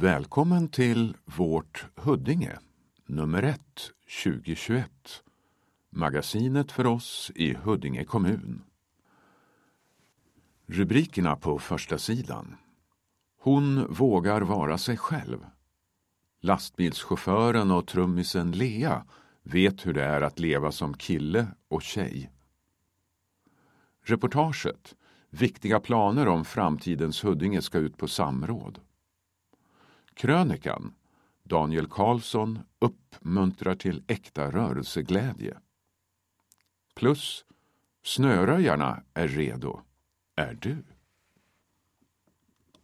Välkommen till Vårt Huddinge, nummer 1 2021. Magasinet för oss i Huddinge kommun. Rubrikerna på första sidan. Hon vågar vara sig själv. Lastbilschauffören och trummisen Lea vet hur det är att leva som kille och tjej. Reportaget. Viktiga planer om framtidens Huddinge ska ut på samråd. Krönikan. Daniel Karlsson uppmuntrar till äkta rörelseglädje. Plus Snöröjarna är redo. Är du?